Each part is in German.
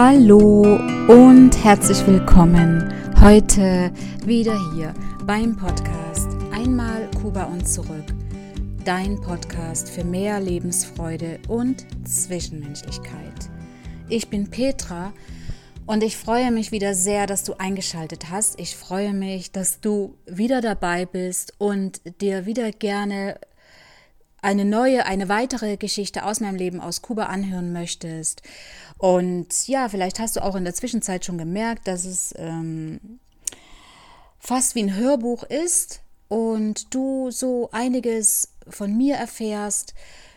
Hallo und herzlich willkommen heute wieder hier beim Podcast Einmal Kuba und zurück. Dein Podcast für mehr Lebensfreude und Zwischenmenschlichkeit. Ich bin Petra und ich freue mich wieder sehr, dass du eingeschaltet hast. Ich freue mich, dass du wieder dabei bist und dir wieder gerne eine neue, eine weitere Geschichte aus meinem Leben aus Kuba anhören möchtest. Und ja, vielleicht hast du auch in der Zwischenzeit schon gemerkt, dass es ähm, fast wie ein Hörbuch ist und du so einiges von mir erfährst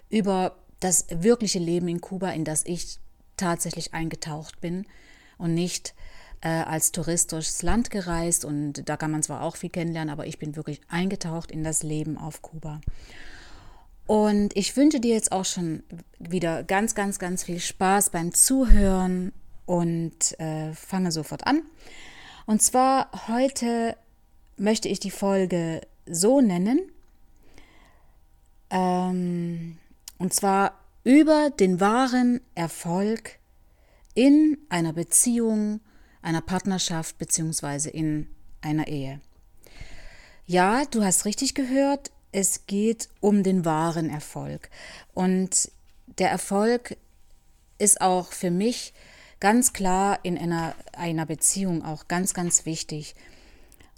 über das wirkliche Leben in Kuba, in das ich tatsächlich eingetaucht bin und nicht äh, als Tourist durchs Land gereist. Und da kann man zwar auch viel kennenlernen, aber ich bin wirklich eingetaucht in das Leben auf Kuba. Und ich wünsche dir jetzt auch schon wieder ganz, ganz, ganz viel Spaß beim Zuhören und äh, fange sofort an. Und zwar heute möchte ich die Folge so nennen. Ähm, und zwar über den wahren Erfolg in einer Beziehung, einer Partnerschaft bzw. in einer Ehe. Ja, du hast richtig gehört, es geht um den wahren Erfolg. Und der Erfolg ist auch für mich ganz klar in einer, einer Beziehung auch ganz, ganz wichtig.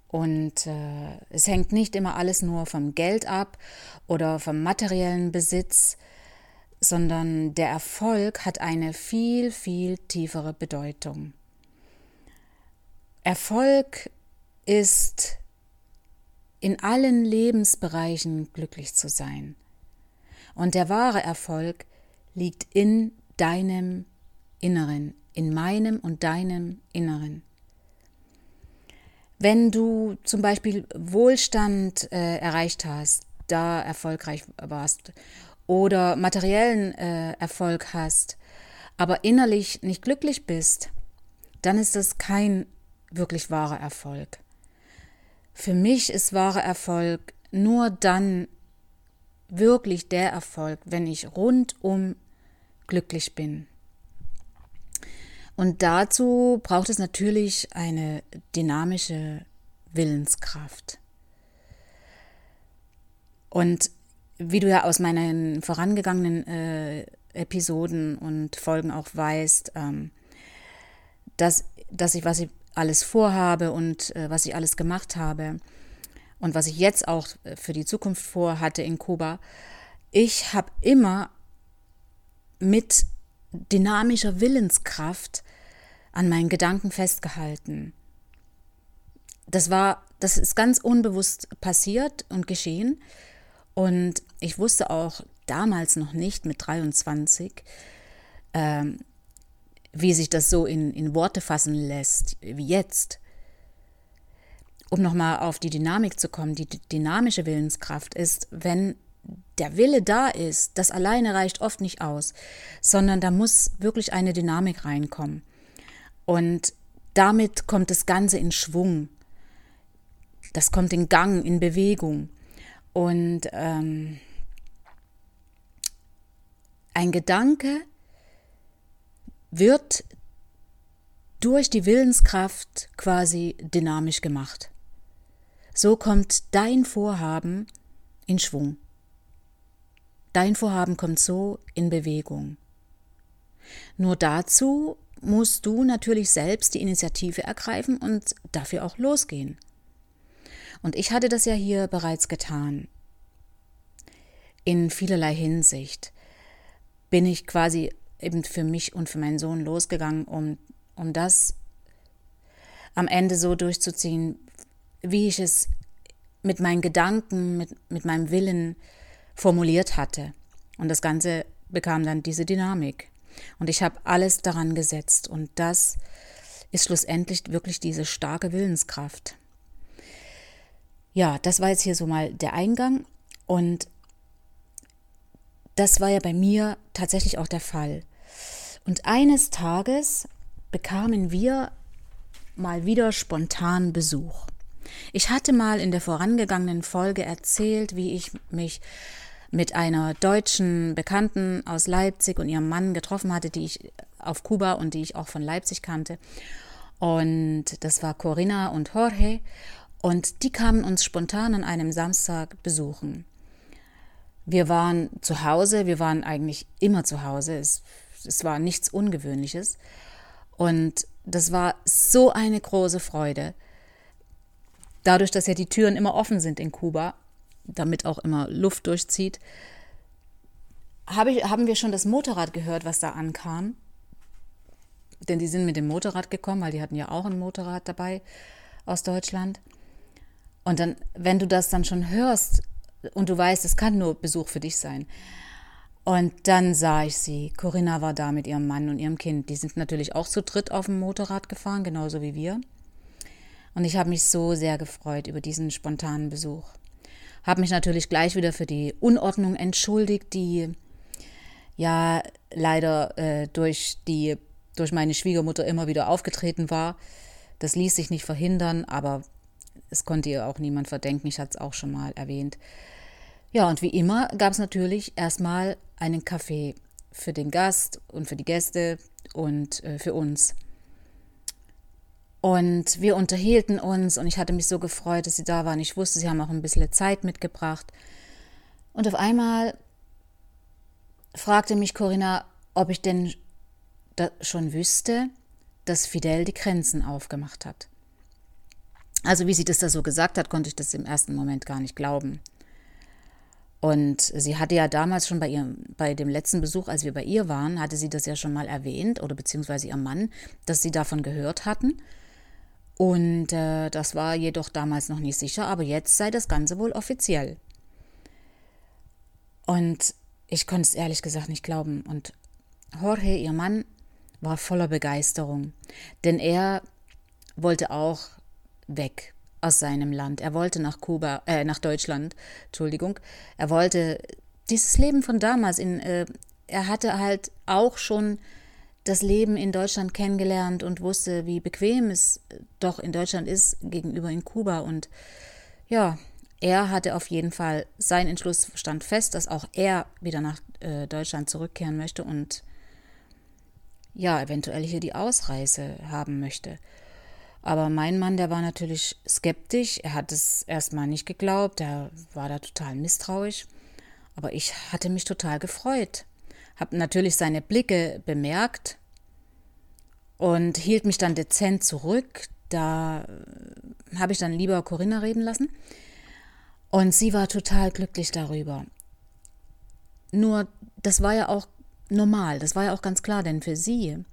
Und äh, es hängt nicht immer alles nur vom Geld ab oder vom materiellen Besitz, sondern der Erfolg hat eine viel, viel tiefere Bedeutung. Erfolg ist in allen Lebensbereichen glücklich zu sein. Und der wahre Erfolg liegt in deinem Inneren, in meinem und deinem Inneren. Wenn du zum Beispiel Wohlstand äh, erreicht hast, da erfolgreich warst oder materiellen äh, Erfolg hast, aber innerlich nicht glücklich bist, dann ist das kein wirklich wahrer Erfolg. Für mich ist wahrer Erfolg nur dann wirklich der Erfolg, wenn ich rundum glücklich bin. Und dazu braucht es natürlich eine dynamische Willenskraft. Und wie du ja aus meinen vorangegangenen äh, Episoden und Folgen auch weißt, ähm, dass, dass ich, was ich alles vorhabe und äh, was ich alles gemacht habe und was ich jetzt auch äh, für die Zukunft vorhatte in Kuba, ich habe immer mit dynamischer Willenskraft an meinen Gedanken festgehalten. Das war, das ist ganz unbewusst passiert und geschehen. Und ich wusste auch damals noch nicht mit 23, ähm, wie sich das so in, in Worte fassen lässt, wie jetzt. Um nochmal auf die Dynamik zu kommen, die dynamische Willenskraft ist, wenn der Wille da ist, das alleine reicht oft nicht aus, sondern da muss wirklich eine Dynamik reinkommen. Und damit kommt das Ganze in Schwung. Das kommt in Gang, in Bewegung. Und ähm, ein Gedanke, wird durch die Willenskraft quasi dynamisch gemacht. So kommt dein Vorhaben in Schwung. Dein Vorhaben kommt so in Bewegung. Nur dazu musst du natürlich selbst die Initiative ergreifen und dafür auch losgehen. Und ich hatte das ja hier bereits getan. In vielerlei Hinsicht bin ich quasi eben für mich und für meinen Sohn losgegangen, um, um das am Ende so durchzuziehen, wie ich es mit meinen Gedanken, mit, mit meinem Willen formuliert hatte. Und das Ganze bekam dann diese Dynamik. Und ich habe alles daran gesetzt. Und das ist schlussendlich wirklich diese starke Willenskraft. Ja, das war jetzt hier so mal der Eingang. Und das war ja bei mir tatsächlich auch der Fall. Und eines Tages bekamen wir mal wieder spontan Besuch. Ich hatte mal in der vorangegangenen Folge erzählt, wie ich mich mit einer deutschen Bekannten aus Leipzig und ihrem Mann getroffen hatte, die ich auf Kuba und die ich auch von Leipzig kannte. Und das war Corinna und Jorge. Und die kamen uns spontan an einem Samstag besuchen. Wir waren zu Hause, wir waren eigentlich immer zu Hause. Es, es war nichts Ungewöhnliches. Und das war so eine große Freude. Dadurch, dass ja die Türen immer offen sind in Kuba, damit auch immer Luft durchzieht, hab ich, haben wir schon das Motorrad gehört, was da ankam. Denn die sind mit dem Motorrad gekommen, weil die hatten ja auch ein Motorrad dabei aus Deutschland. Und dann, wenn du das dann schon hörst und du weißt, es kann nur Besuch für dich sein. Und dann sah ich sie. Corinna war da mit ihrem Mann und ihrem Kind. Die sind natürlich auch zu dritt auf dem Motorrad gefahren, genauso wie wir. Und ich habe mich so sehr gefreut über diesen spontanen Besuch. Habe mich natürlich gleich wieder für die Unordnung entschuldigt, die ja leider äh, durch die durch meine Schwiegermutter immer wieder aufgetreten war. Das ließ sich nicht verhindern, aber es konnte ihr auch niemand verdenken. Ich hatte es auch schon mal erwähnt. Ja, und wie immer gab es natürlich erstmal einen Kaffee für den Gast und für die Gäste und äh, für uns. Und wir unterhielten uns und ich hatte mich so gefreut, dass sie da waren. Ich wusste, sie haben auch ein bisschen Zeit mitgebracht. Und auf einmal fragte mich Corinna, ob ich denn schon wüsste, dass Fidel die Grenzen aufgemacht hat. Also wie sie das da so gesagt hat, konnte ich das im ersten Moment gar nicht glauben. Und sie hatte ja damals schon bei ihrem, bei dem letzten Besuch, als wir bei ihr waren, hatte sie das ja schon mal erwähnt, oder beziehungsweise ihr Mann, dass sie davon gehört hatten. Und äh, das war jedoch damals noch nicht sicher, aber jetzt sei das Ganze wohl offiziell. Und ich konnte es ehrlich gesagt nicht glauben. Und Jorge, ihr Mann, war voller Begeisterung, denn er wollte auch weg aus seinem Land. Er wollte nach Kuba, äh, nach Deutschland, Entschuldigung. Er wollte dieses Leben von damals in, äh, er hatte halt auch schon das Leben in Deutschland kennengelernt und wusste, wie bequem es doch in Deutschland ist gegenüber in Kuba. Und ja, er hatte auf jeden Fall, sein Entschluss stand fest, dass auch er wieder nach äh, Deutschland zurückkehren möchte und ja, eventuell hier die Ausreise haben möchte. Aber mein Mann, der war natürlich skeptisch. Er hat es erstmal nicht geglaubt. Er war da total misstrauisch. Aber ich hatte mich total gefreut habe natürlich seine Blicke bemerkt und hielt mich dann dezent zurück. Da äh, habe ich dann lieber Corinna reden lassen. Und sie war total glücklich darüber. Nur, das war ja auch normal, das war ja auch ganz klar, denn für sie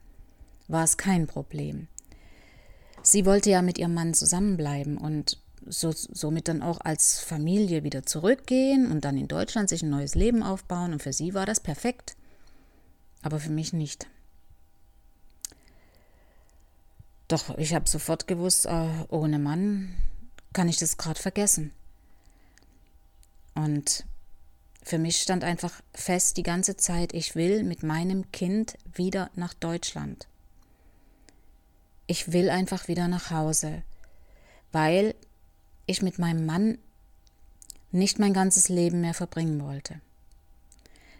war es kein Problem. Sie wollte ja mit ihrem Mann zusammenbleiben und so, somit dann auch als Familie wieder zurückgehen und dann in Deutschland sich ein neues Leben aufbauen. Und für sie war das perfekt aber für mich nicht. Doch ich habe sofort gewusst, äh, ohne Mann kann ich das gerade vergessen. Und für mich stand einfach fest die ganze Zeit, ich will mit meinem Kind wieder nach Deutschland. Ich will einfach wieder nach Hause, weil ich mit meinem Mann nicht mein ganzes Leben mehr verbringen wollte.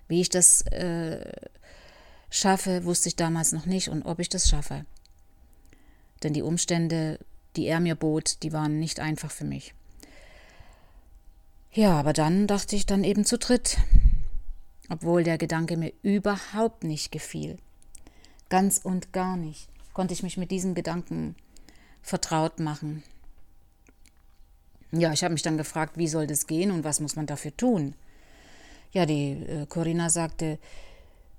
Wie ich das äh, schaffe, wusste ich damals noch nicht und ob ich das schaffe. Denn die Umstände, die er mir bot, die waren nicht einfach für mich. Ja, aber dann dachte ich dann eben zu dritt, obwohl der Gedanke mir überhaupt nicht gefiel. Ganz und gar nicht konnte ich mich mit diesem Gedanken vertraut machen. Ja, ich habe mich dann gefragt, wie soll das gehen und was muss man dafür tun? Ja, die äh, Corinna sagte,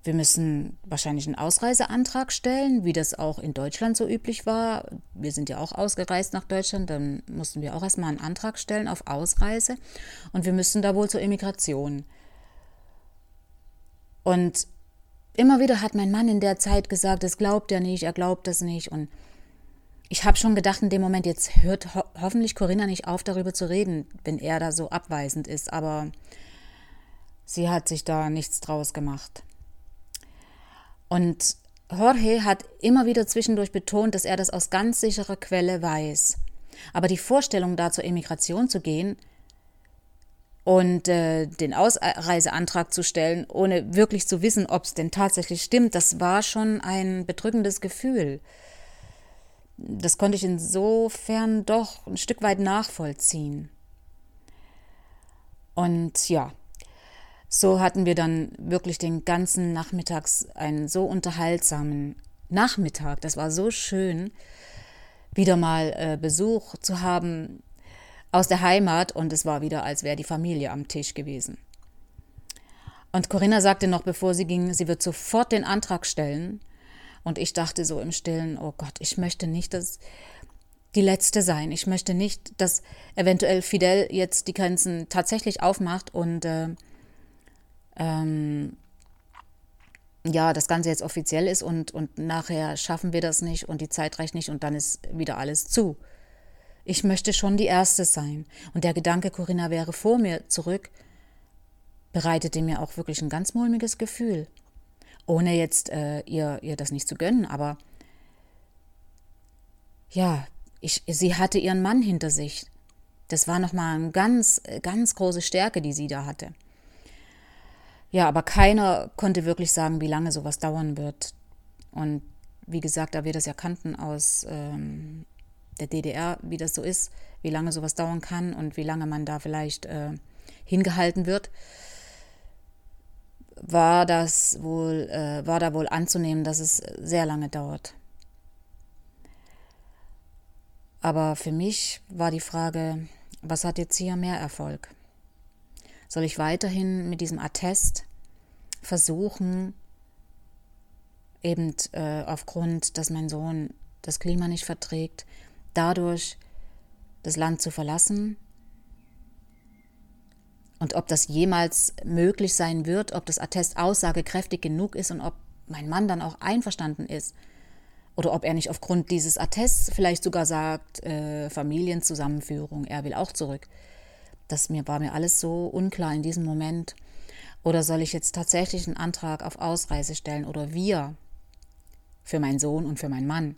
wir müssen wahrscheinlich einen Ausreiseantrag stellen, wie das auch in Deutschland so üblich war. Wir sind ja auch ausgereist nach Deutschland, dann mussten wir auch erstmal einen Antrag stellen auf Ausreise und wir müssten da wohl zur Immigration. Und immer wieder hat mein Mann in der Zeit gesagt, das glaubt er nicht, er glaubt das nicht und ich habe schon gedacht in dem Moment, jetzt hört ho hoffentlich Corinna nicht auf, darüber zu reden, wenn er da so abweisend ist, aber sie hat sich da nichts draus gemacht. Und Jorge hat immer wieder zwischendurch betont, dass er das aus ganz sicherer Quelle weiß. Aber die Vorstellung, da zur Emigration zu gehen, Und äh, den Ausreiseantrag zu stellen, ohne wirklich zu wissen, ob es denn tatsächlich stimmt, das war schon ein bedrückendes Gefühl. Das konnte ich insofern doch ein Stück weit nachvollziehen. Und ja, so hatten wir dann wirklich den ganzen Nachmittags einen so unterhaltsamen Nachmittag. Das war so schön, wieder mal äh, Besuch zu haben aus der Heimat und es war wieder, als wäre die Familie am Tisch gewesen. Und Corinna sagte noch, bevor sie ging, sie wird sofort den Antrag stellen. Und ich dachte so im Stillen, oh Gott, ich möchte nicht, dass die letzte sein. Ich möchte nicht, dass eventuell Fidel jetzt die Grenzen tatsächlich aufmacht und äh, ähm, ja, das Ganze jetzt offiziell ist und, und nachher schaffen wir das nicht und die Zeit reicht nicht und dann ist wieder alles zu. Ich möchte schon die Erste sein. Und der Gedanke, Corinna wäre vor mir zurück, bereitete mir auch wirklich ein ganz mulmiges Gefühl. Ohne jetzt äh, ihr, ihr das nicht zu gönnen, aber ja, ich, sie hatte ihren Mann hinter sich. Das war nochmal eine ganz, ganz große Stärke, die sie da hatte. Ja, aber keiner konnte wirklich sagen, wie lange sowas dauern wird. Und wie gesagt, da wir das ja kannten aus ähm, der DDR, wie das so ist, wie lange sowas dauern kann und wie lange man da vielleicht äh, hingehalten wird, war das wohl, äh, war da wohl anzunehmen, dass es sehr lange dauert. Aber für mich war die Frage, was hat jetzt hier mehr Erfolg? Soll ich weiterhin mit diesem Attest versuchen, eben äh, aufgrund, dass mein Sohn das Klima nicht verträgt, dadurch das Land zu verlassen? Und ob das jemals möglich sein wird, ob das Attest aussagekräftig genug ist und ob mein Mann dann auch einverstanden ist. Oder ob er nicht aufgrund dieses Attests vielleicht sogar sagt, äh, Familienzusammenführung, er will auch zurück. Das mir, war mir alles so unklar in diesem Moment. Oder soll ich jetzt tatsächlich einen Antrag auf Ausreise stellen oder wir für meinen Sohn und für meinen Mann?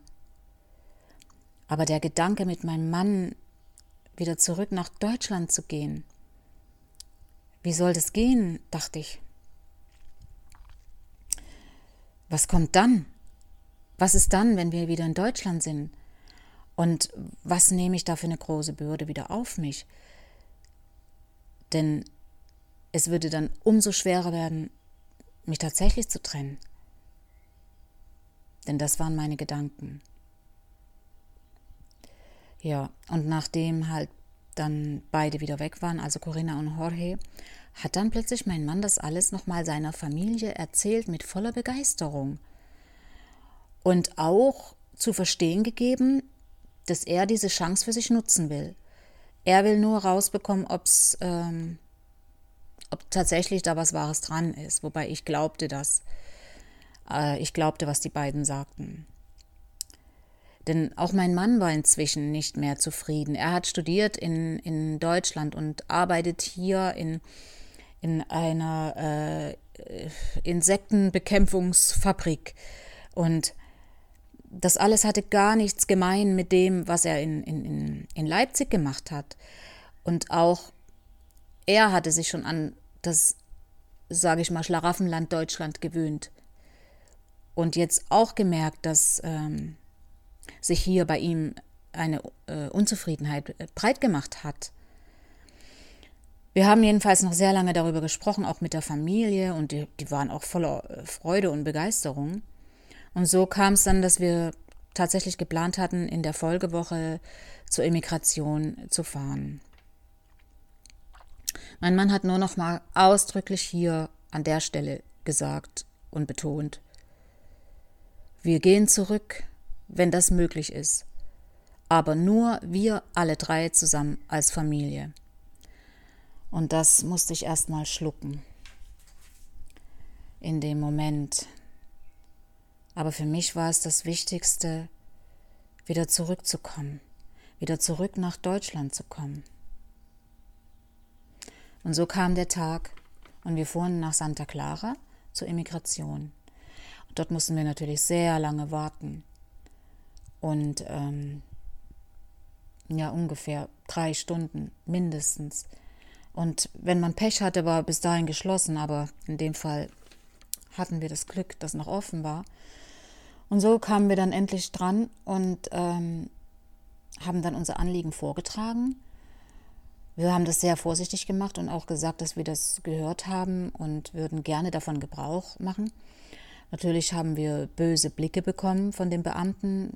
Aber der Gedanke, mit meinem Mann wieder zurück nach Deutschland zu gehen, wie soll das gehen, dachte ich. Was kommt dann? Was ist dann, wenn wir wieder in Deutschland sind? Und was nehme ich da für eine große Bürde wieder auf mich? Denn es würde dann umso schwerer werden, mich tatsächlich zu trennen. Denn das waren meine Gedanken. Ja, und nachdem halt dann beide wieder weg waren, also Corinna und Jorge, hat dann plötzlich mein Mann das alles nochmal seiner Familie erzählt mit voller Begeisterung. Und auch zu verstehen gegeben, dass er diese Chance für sich nutzen will. Er will nur rausbekommen, ob's, ähm, ob tatsächlich da was Wahres dran ist. Wobei ich glaubte das. Äh, ich glaubte, was die beiden sagten. Denn auch mein Mann war inzwischen nicht mehr zufrieden. Er hat studiert in, in Deutschland und arbeitet hier in, in einer äh, Insektenbekämpfungsfabrik. Und das alles hatte gar nichts gemein mit dem, was er in, in, in Leipzig gemacht hat. Und auch er hatte sich schon an das, sage ich mal, Schlaraffenland Deutschland gewöhnt. Und jetzt auch gemerkt, dass ähm, sich hier bei ihm eine äh, Unzufriedenheit äh, breit gemacht hat. Wir haben jedenfalls noch sehr lange darüber gesprochen, auch mit der Familie, und die, die waren auch voller äh, Freude und Begeisterung. Und so kam es dann, dass wir tatsächlich geplant hatten, in der Folgewoche zur Emigration zu fahren. Mein Mann hat nur noch mal ausdrücklich hier an der Stelle gesagt und betont. Wir gehen zurück, wenn das möglich ist, aber nur wir alle drei zusammen als Familie. Und das musste ich erst mal schlucken. In dem Moment. Aber für mich war es das Wichtigste, wieder zurückzukommen, wieder zurück nach Deutschland zu kommen. Und so kam der Tag und wir fuhren nach Santa Clara zur Immigration. Und dort mussten wir natürlich sehr lange warten. Und ähm, ja, ungefähr drei Stunden mindestens. Und wenn man Pech hatte, war bis dahin geschlossen, aber in dem Fall hatten wir das Glück, dass noch offen war. Und so kamen wir dann endlich dran und ähm, haben dann unser Anliegen vorgetragen. Wir haben das sehr vorsichtig gemacht und auch gesagt, dass wir das gehört haben und würden gerne davon Gebrauch machen. Natürlich haben wir böse Blicke bekommen von dem Beamten.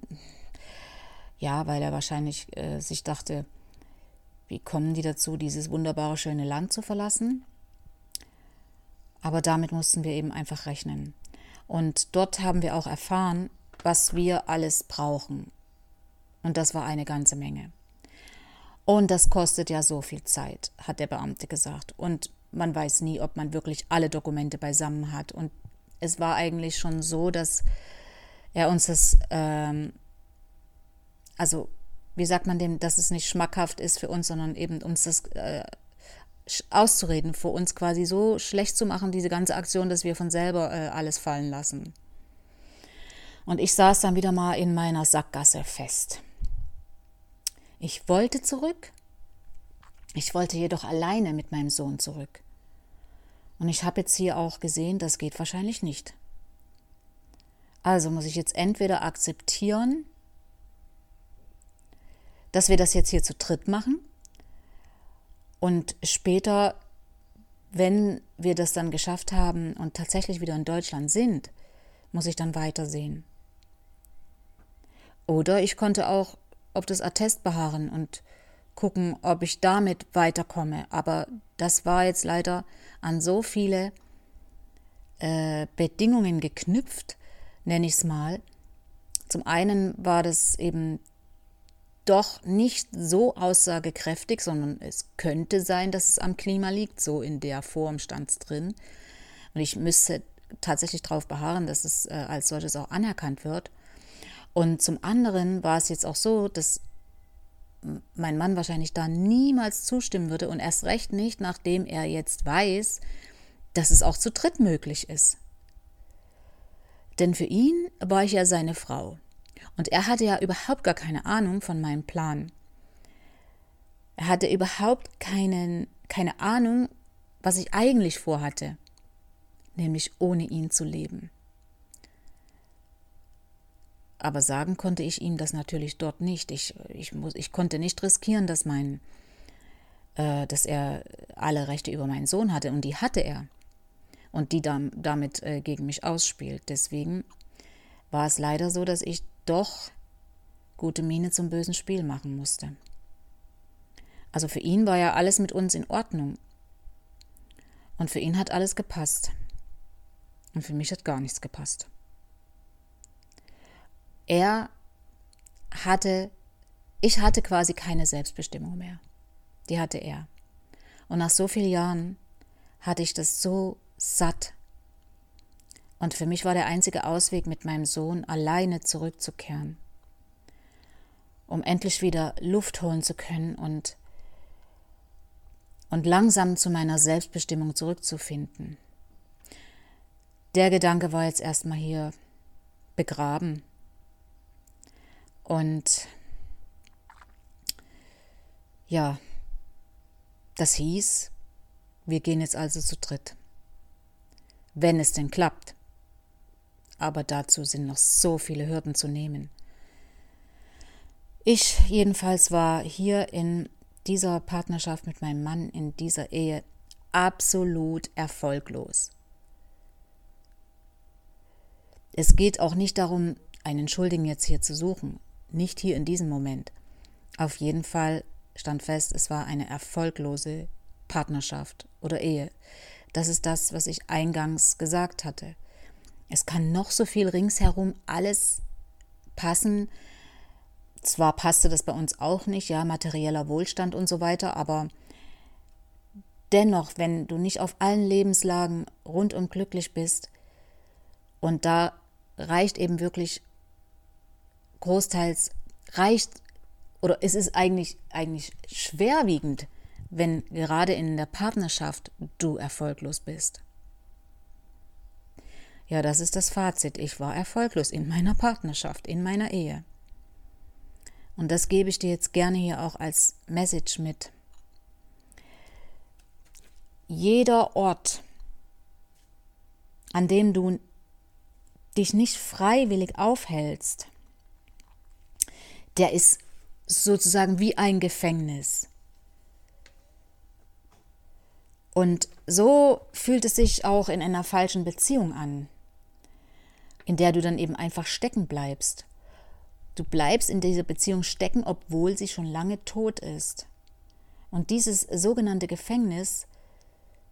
Ja, weil er wahrscheinlich äh, sich dachte, wie kommen die dazu, dieses wunderbare, schöne Land zu verlassen? Aber damit mussten wir eben einfach rechnen. Und dort haben wir auch erfahren, was wir alles brauchen. Und das war eine ganze Menge. Und das kostet ja so viel Zeit, hat der Beamte gesagt. Und man weiß nie, ob man wirklich alle Dokumente beisammen hat. Und es war eigentlich schon so, dass er uns das, ähm, also wie sagt man dem, dass es nicht schmackhaft ist für uns, sondern eben uns das äh, auszureden, vor uns quasi so schlecht zu machen, diese ganze Aktion, dass wir von selber äh, alles fallen lassen. Und ich saß dann wieder mal in meiner Sackgasse fest. Ich wollte zurück. Ich wollte jedoch alleine mit meinem Sohn zurück. Und ich habe jetzt hier auch gesehen, das geht wahrscheinlich nicht. Also muss ich jetzt entweder akzeptieren, dass wir das jetzt hier zu dritt machen und später, wenn wir das dann geschafft haben und tatsächlich wieder in Deutschland sind, muss ich dann weitersehen. Oder ich konnte auch auf das Attest beharren und gucken, ob ich damit weiterkomme. Aber das war jetzt leider an so viele äh, Bedingungen geknüpft, nenne ich es mal. Zum einen war das eben doch nicht so aussagekräftig, sondern es könnte sein, dass es am Klima liegt, so in der Form stand es drin. Und ich müsste tatsächlich darauf beharren, dass es äh, als solches auch anerkannt wird. Und zum anderen war es jetzt auch so, dass mein Mann wahrscheinlich da niemals zustimmen würde und erst recht nicht, nachdem er jetzt weiß, dass es auch zu dritt möglich ist. Denn für ihn war ich ja seine Frau. Und er hatte ja überhaupt gar keine Ahnung von meinem Plan. Er hatte überhaupt keinen, keine Ahnung, was ich eigentlich vorhatte, nämlich ohne ihn zu leben. Aber sagen konnte ich ihm das natürlich dort nicht. Ich, ich, muss, ich konnte nicht riskieren, dass, mein, äh, dass er alle Rechte über meinen Sohn hatte. Und die hatte er. Und die dann, damit äh, gegen mich ausspielt. Deswegen war es leider so, dass ich doch gute Miene zum bösen Spiel machen musste. Also für ihn war ja alles mit uns in Ordnung. Und für ihn hat alles gepasst. Und für mich hat gar nichts gepasst. Er hatte, ich hatte quasi keine Selbstbestimmung mehr. Die hatte er. Und nach so vielen Jahren hatte ich das so satt, und für mich war der einzige Ausweg, mit meinem Sohn alleine zurückzukehren, um endlich wieder Luft holen zu können und, und langsam zu meiner Selbstbestimmung zurückzufinden. Der Gedanke war jetzt erstmal hier begraben. Und ja, das hieß, wir gehen jetzt also zu dritt. Wenn es denn klappt aber dazu sind noch so viele Hürden zu nehmen. Ich jedenfalls war hier in dieser Partnerschaft mit meinem Mann, in dieser Ehe, absolut erfolglos. Es geht auch nicht darum, einen Schuldigen jetzt hier zu suchen, nicht hier in diesem Moment. Auf jeden Fall stand fest, es war eine erfolglose Partnerschaft oder Ehe. Das ist das, was ich eingangs gesagt hatte. Es kann noch so viel ringsherum alles passen. Zwar passte das bei uns auch nicht, ja, materieller Wohlstand und so weiter, aber dennoch, wenn du nicht auf allen Lebenslagen rundum glücklich bist, und da reicht eben wirklich großteils, reicht, oder es ist eigentlich, eigentlich schwerwiegend, wenn gerade in der Partnerschaft du erfolglos bist. Ja, das ist das Fazit. Ich war erfolglos in meiner Partnerschaft, in meiner Ehe. Und das gebe ich dir jetzt gerne hier auch als Message mit. jeder Ort, an dem du dich nicht freiwillig aufhältst, der ist sozusagen wie ein Gefängnis. Und so fühlt es sich auch in einer falschen Beziehung an, in der du dann eben einfach stecken bleibst. Du bleibst in dieser Beziehung stecken, obwohl sie schon lange tot ist. Und dieses sogenannte Gefängnis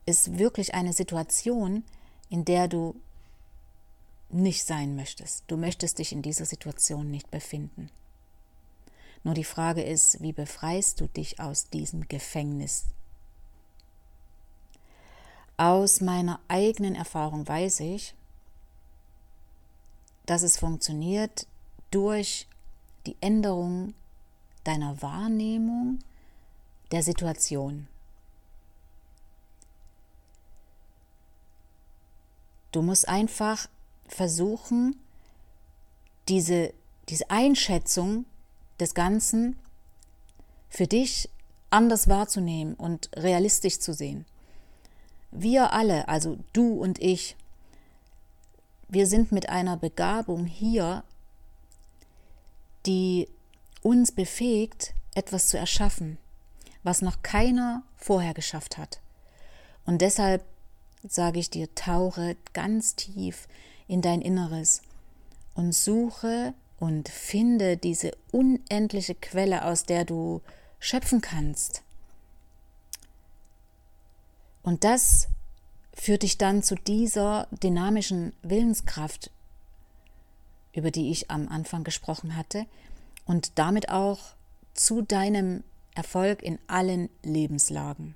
ist wirklich eine Situation, in der du nicht sein möchtest. Du möchtest dich in dieser Situation nicht befinden. Nur die Frage ist, wie befreist du dich aus diesem Gefängnis aus meiner eigenen Erfahrung weiß ich, dass es funktioniert durch die Änderung deiner Wahrnehmung der Situation. Du musst einfach versuchen, diese, diese Einschätzung des Ganzen für dich anders wahrzunehmen und realistisch zu sehen. Wir alle, also du und ich, wir sind mit einer Begabung hier, die uns befähigt, etwas zu erschaffen, was noch keiner vorher geschafft hat. Und deshalb sage ich dir, tauche ganz tief in dein Inneres und suche und finde diese unendliche Quelle, aus der du schöpfen kannst. Und das führt dich dann zu dieser dynamischen Willenskraft, über die ich am Anfang gesprochen hatte, und damit auch zu deinem Erfolg in allen Lebenslagen.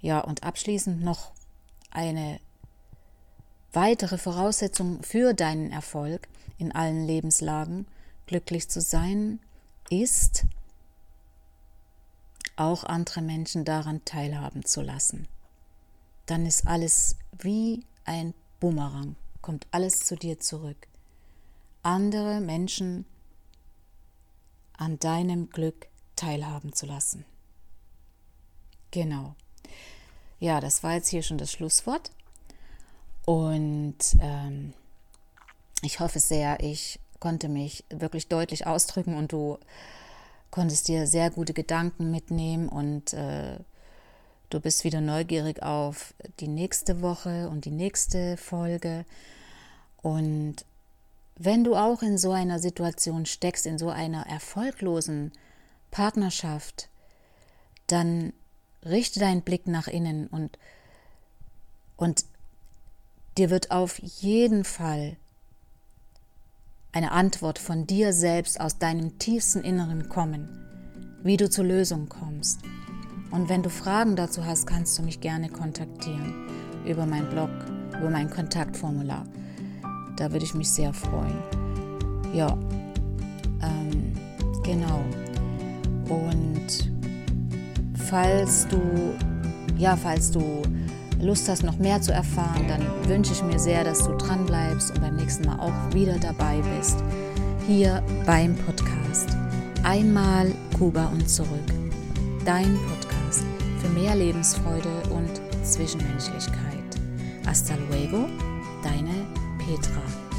Ja, und abschließend noch eine weitere Voraussetzung für deinen Erfolg in allen Lebenslagen, glücklich zu sein, ist, auch andere Menschen daran teilhaben zu lassen. Dann ist alles wie ein Bumerang, kommt alles zu dir zurück. Andere Menschen an deinem Glück teilhaben zu lassen. Genau. Ja, das war jetzt hier schon das Schlusswort. Und ähm, ich hoffe sehr, ich konnte mich wirklich deutlich ausdrücken und du konntest dir sehr gute Gedanken mitnehmen und äh, du bist wieder neugierig auf die nächste Woche und die nächste Folge. Und wenn du auch in so einer Situation steckst, in so einer erfolglosen Partnerschaft, dann richte deinen Blick nach innen und, und dir wird auf jeden Fall eine Antwort von dir selbst aus deinem tiefsten Inneren kommen, wie du zur Lösung kommst. Und wenn du Fragen dazu hast, kannst du mich gerne kontaktieren über meinen Blog, über mein Kontaktformular. Da würde ich mich sehr freuen. Ja, ähm, genau. Und falls du, ja, falls du Lust hast, noch mehr zu erfahren, dann wünsche ich mir sehr, dass du dran bleibst und beim nächsten Mal auch wieder dabei bist. Hier beim Podcast. Einmal Kuba und zurück. Dein Podcast für mehr Lebensfreude und Zwischenmenschlichkeit. Hasta luego, deine Petra.